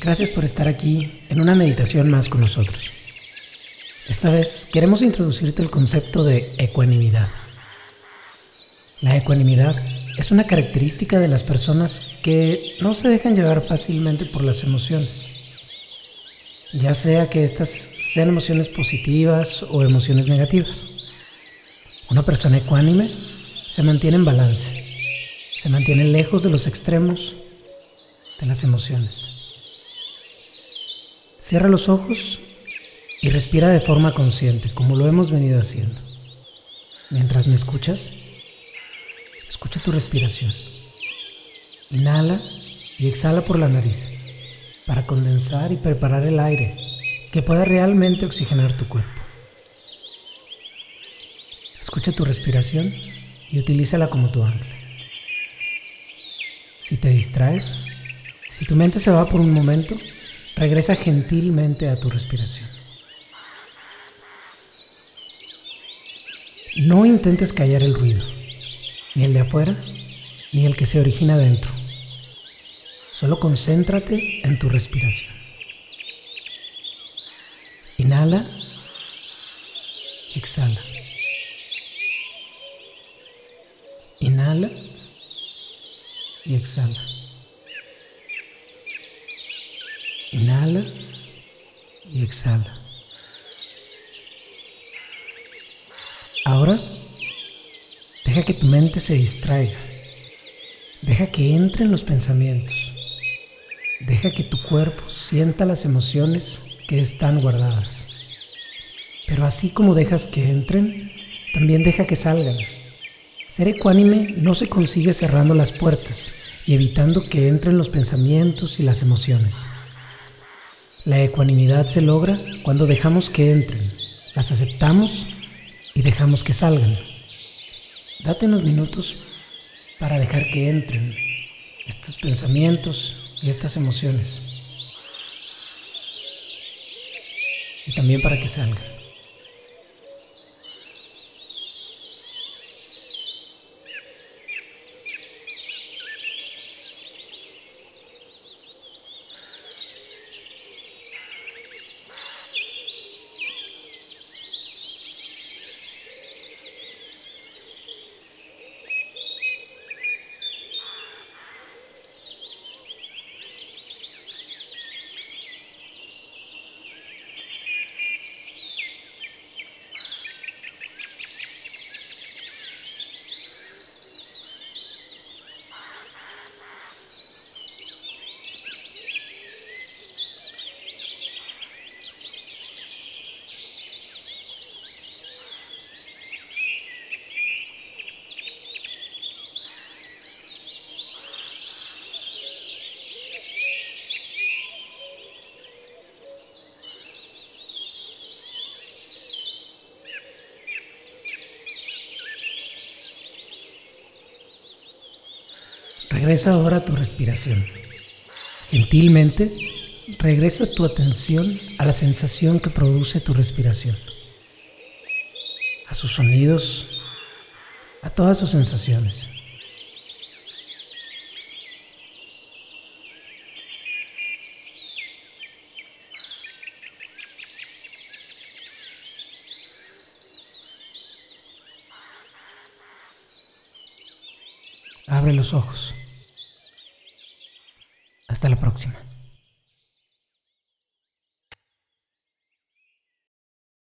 Gracias por estar aquí en una meditación más con nosotros. Esta vez queremos introducirte el concepto de ecuanimidad. La ecuanimidad es una característica de las personas que no se dejan llevar fácilmente por las emociones. Ya sea que estas sean emociones positivas o emociones negativas. Una persona ecuánime se mantiene en balance, se mantiene lejos de los extremos de las emociones. Cierra los ojos y respira de forma consciente, como lo hemos venido haciendo. Mientras me escuchas, escucha tu respiración. Inhala y exhala por la nariz para condensar y preparar el aire que pueda realmente oxigenar tu cuerpo. Escucha tu respiración y utilízala como tu ancla. Si te distraes, si tu mente se va por un momento, regresa gentilmente a tu respiración. No intentes callar el ruido, ni el de afuera, ni el que se origina dentro. Solo concéntrate en tu respiración. Inhala exhala. Inhala y exhala. Inhala y exhala. Ahora, deja que tu mente se distraiga. Deja que entren los pensamientos. Deja que tu cuerpo sienta las emociones que están guardadas. Pero así como dejas que entren, también deja que salgan. Ser ecuánime no se consigue cerrando las puertas y evitando que entren los pensamientos y las emociones. La ecuanimidad se logra cuando dejamos que entren, las aceptamos y dejamos que salgan. Date unos minutos para dejar que entren estos pensamientos y estas emociones. Y también para que salgan. Regresa ahora a tu respiración. Gentilmente, regresa tu atención a la sensación que produce tu respiración, a sus sonidos, a todas sus sensaciones. Abre los ojos. Hasta la próxima.